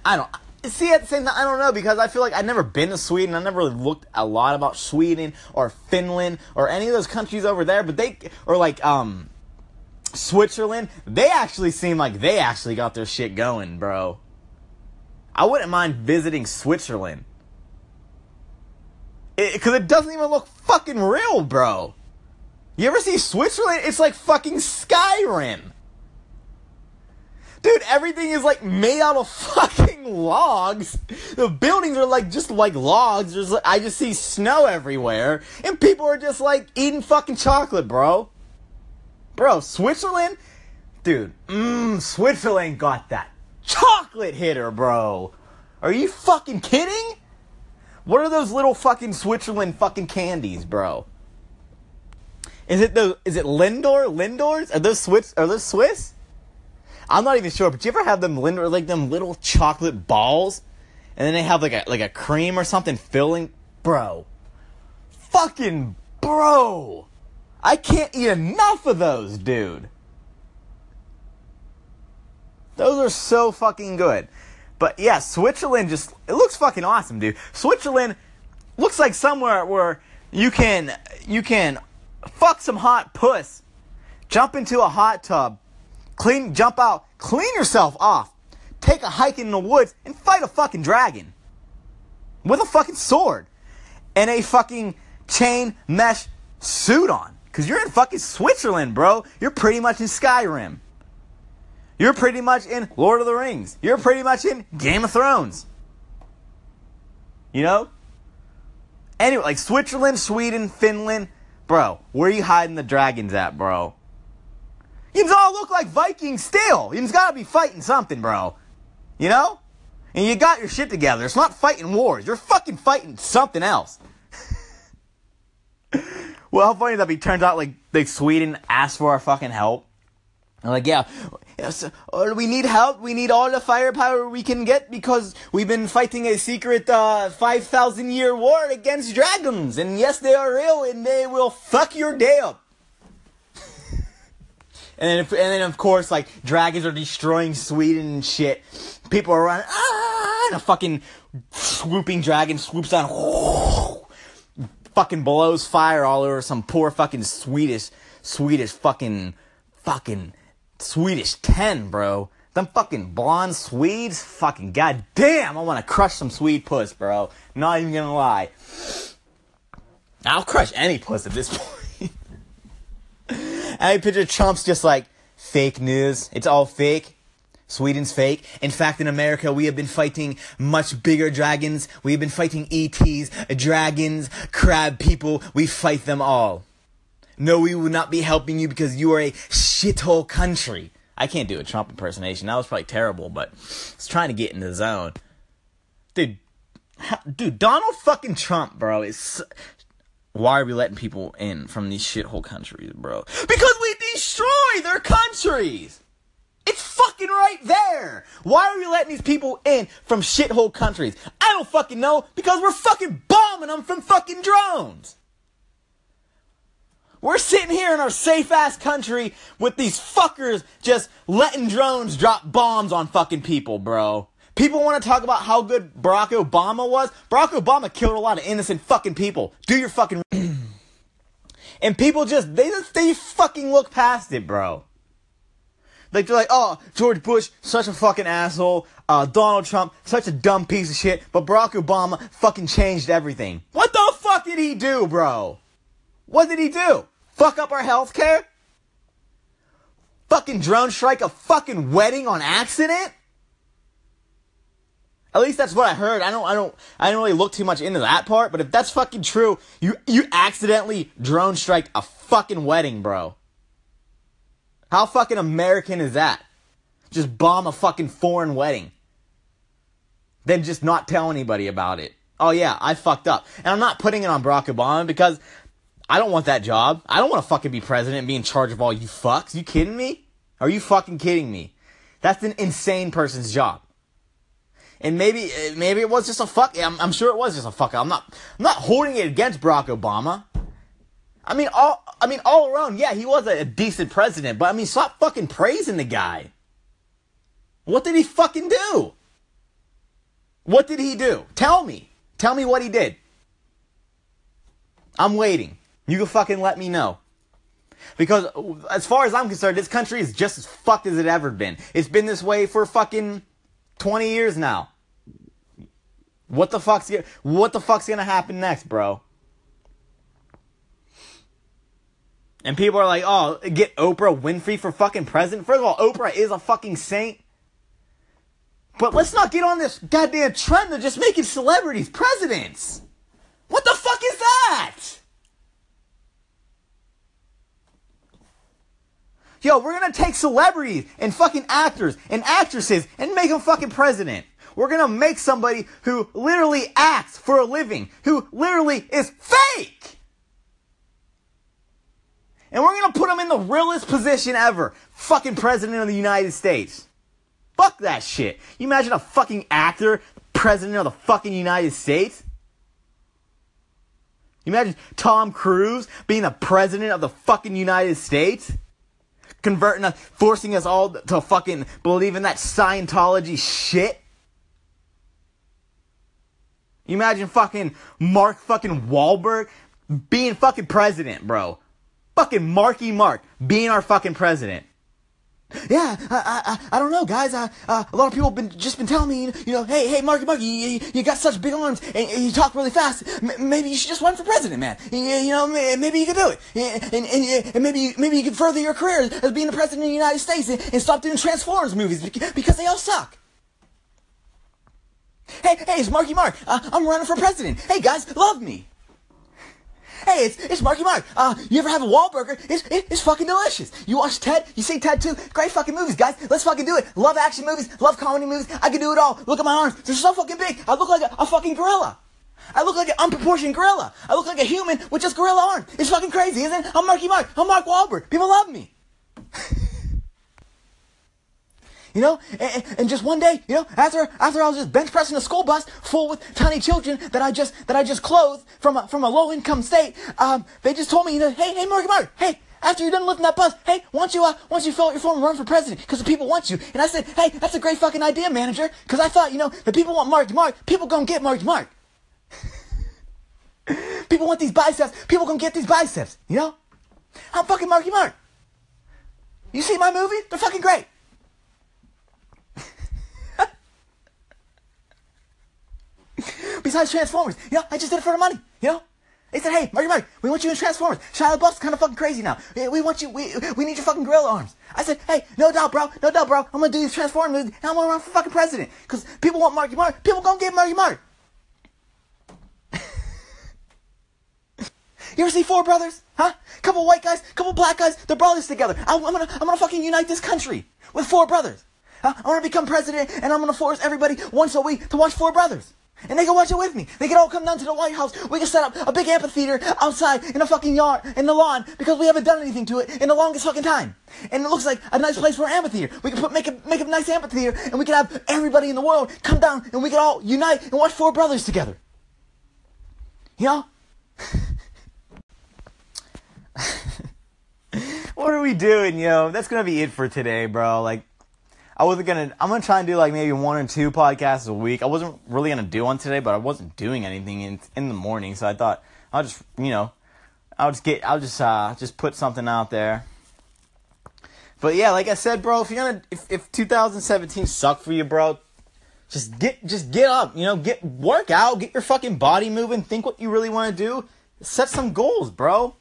I don't see at the same time. I don't know because I feel like I've never been to Sweden. I never really looked a lot about Sweden or Finland or any of those countries over there. But they or like um Switzerland. They actually seem like they actually got their shit going, bro. I wouldn't mind visiting Switzerland. Because it, it, doesn't even look fucking real, bro. You ever see Switzerland? It's like fucking Skyrim. Dude, everything is like made out of fucking logs. The buildings are like just like logs. There's I just see snow everywhere, and people are just like eating fucking chocolate, bro. Bro, Switzerland, dude, mmm, Switzerland got that chocolate hitter, bro. Are you fucking kidding? What are those little fucking Switzerland fucking candies, bro? Is it the is it Lindor Lindors? Are those Swiss? Are those Swiss? I'm not even sure, but you ever have them Lindor like them little chocolate balls, and then they have like a like a cream or something filling, bro. Fucking bro, I can't eat enough of those, dude. Those are so fucking good. But yeah, Switzerland just it looks fucking awesome, dude. Switzerland looks like somewhere where you can you can fuck some hot puss, jump into a hot tub, clean jump out, clean yourself off, take a hike in the woods and fight a fucking dragon with a fucking sword and a fucking chain mesh suit on. Cause you're in fucking Switzerland, bro. You're pretty much in Skyrim. You're pretty much in Lord of the Rings. You're pretty much in Game of Thrones. You know? Anyway, like Switzerland, Sweden, Finland, bro, where are you hiding the dragons at, bro? You all look like Vikings still. You gotta be fighting something, bro. You know? And you got your shit together. It's not fighting wars. You're fucking fighting something else. well, how funny that be? Turns out like like Sweden asked for our fucking help. I'm like, yeah, yes, uh, we need help. We need all the firepower we can get because we've been fighting a secret uh, 5,000 year war against dragons. And yes, they are real and they will fuck your day up. and, then, and then, of course, like, dragons are destroying Sweden and shit. People are running, ah, and a fucking swooping dragon swoops down, fucking blows fire all over some poor fucking Swedish, Swedish fucking, fucking Swedish 10, bro. Them fucking blonde Swedes, fucking goddamn, I want to crush some Swede puss, bro. Not even gonna lie. I'll crush any puss at this point. I picture Trump's just like, fake news. It's all fake. Sweden's fake. In fact, in America, we have been fighting much bigger dragons. We have been fighting ETs, dragons, crab people. We fight them all. No, we will not be helping you because you are a shithole country. I can't do a Trump impersonation. That was probably terrible, but I was trying to get in the zone. Dude, dude, Donald fucking Trump, bro, is. Why are we letting people in from these shithole countries, bro? Because we destroy their countries! It's fucking right there! Why are we letting these people in from shithole countries? I don't fucking know, because we're fucking bombing them from fucking drones! We're sitting here in our safe ass country with these fuckers just letting drones drop bombs on fucking people, bro. People want to talk about how good Barack Obama was. Barack Obama killed a lot of innocent fucking people. Do your fucking. and people just, they just, they fucking look past it, bro. Like, they're like, oh, George Bush, such a fucking asshole. Uh, Donald Trump, such a dumb piece of shit. But Barack Obama fucking changed everything. What the fuck did he do, bro? What did he do? Fuck up our health care? Fucking drone strike a fucking wedding on accident? At least that's what I heard. I don't I don't I didn't really look too much into that part, but if that's fucking true, you you accidentally drone strike a fucking wedding, bro. How fucking American is that? Just bomb a fucking foreign wedding. Then just not tell anybody about it. Oh yeah, I fucked up. And I'm not putting it on Barack Obama because I don't want that job. I don't want to fucking be president and be in charge of all you fucks. You kidding me? Are you fucking kidding me? That's an insane person's job. And maybe eh, maybe it was just a fuck. I'm, I'm sure it was just a fuck. I'm not I'm not holding it against Barack Obama. I mean all I mean all around, yeah, he was a, decent president, but I mean stop fucking praising the guy. What did he fucking do? What did he do? Tell me. Tell me what he did. I'm waiting. You can fucking let me know. Because as far as I'm concerned, this country is just as fucked as it ever been. It's been this way for fucking 20 years now. What the fuck's what the fuck's gonna happen next, bro? And people are like, oh, get Oprah Winfrey for fucking president. First of all, Oprah is a fucking saint. But let's not get on this goddamn trend of just making celebrities presidents. What the fuck is that? Yo, we're gonna take celebrities and fucking actors and actresses and make them fucking president. We're gonna make somebody who literally acts for a living, who literally is fake. And we're gonna put him in the realest position ever. Fucking president of the United States. Fuck that shit. You imagine a fucking actor, president of the fucking United States? You imagine Tom Cruise being the president of the fucking United States? Converting us, forcing us all to fucking believe in that Scientology shit? You imagine fucking Mark fucking Wahlberg being fucking president, bro. Fucking Marky Mark being our fucking president. Yeah, I, I, I don't know, guys. I, uh, a lot of people have been just been telling me, you know, hey, hey, Marky Mark, you, you, got such big arms and, you talk really fast. M- maybe you should just run for president, man. You, you know, maybe you could do it, and, and, and maybe maybe you could further your career as being the president of the United States and, and stop doing Transformers movies because they all suck. Hey, hey, it's Marky Mark. Uh, I'm running for president. Hey, guys, love me. Hey, it's, it's Marky Mark. Uh, you ever have a Wahlburger? It's, it, it's fucking delicious. You watch Ted? You see Ted too? Great fucking movies, guys. Let's fucking do it. Love action movies. Love comedy movies. I can do it all. Look at my arms. They're so fucking big. I look like a, a fucking gorilla. I look like an unproportioned gorilla. I look like a human with just gorilla arms. It's fucking crazy, isn't it? I'm Marky Mark. I'm Mark Wahlberg. People love me. You know, and, and, just one day, you know, after after I was just bench pressing a school bus full with tiny children that I just that I just clothed from a, from a low income state, um, they just told me, you know, hey, hey, Marky Mark, hey, after you're done lifting that bus, hey, why don't you, uh, why don't you fill out your form and run for president? Because the people want you. And I said, hey, that's a great fucking idea, manager. Because I thought, you know, the people want Mark Mark, people gonna get Mark Mark. people want these biceps, people gonna get these biceps, you know? I'm fucking Marky Mark. You see my movie? They're fucking great. Besides Transformers, you know, I just did it for the money, you know? They said, hey, Marky Mark, we want you in Transformers. Shia LaBeouf's kind of fucking crazy now. We want you, we, we need your fucking gorilla arms. I said, hey, no doubt, bro, no doubt, bro. I'm gonna do these Transformers and I'm gonna run for fucking president. Cause people want Marky Mark, people gonna get Marky Mark. You ever see Four Brothers? Huh? Couple white guys, couple black guys, they're brothers together. I'm, gonna, I'm gonna fucking unite this country with Four Brothers. Huh? I'm gonna become president and I'm gonna force everybody once a week to watch Four Brothers. And they can watch it with me. They can all come down to the White House. We can set up a big amphitheater outside in a fucking yard, in the lawn, because we haven't done anything to it in the longest fucking time. And it looks like a nice place for an amphitheater. We can put, make a, make a nice amphitheater, and we can have everybody in the world come down, and we can all unite and watch Four Brothers together. You know? what are we doing, yo? That's gonna be it for today, bro. Like, I wasn't gonna. I'm gonna try and do like maybe one or two podcasts a week. I wasn't really gonna do one today, but I wasn't doing anything in in the morning, so I thought I'll just you know I'll just get I'll just uh just put something out there. But yeah, like I said, bro, if you're gonna if, if 2017 sucked for you, bro, just get just get up, you know, get work out, get your fucking body moving, think what you really want to do, set some goals, bro.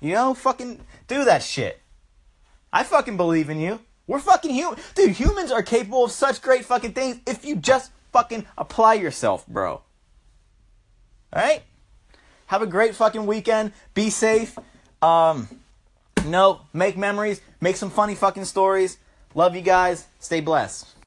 You know, fucking do that shit. I fucking believe in you. We're fucking human. Dude, humans are capable of such great fucking things if you just fucking apply yourself, bro. Alright? Have a great fucking weekend. Be safe. Um, no, make memories. Make some funny fucking stories. Love you guys. Stay blessed.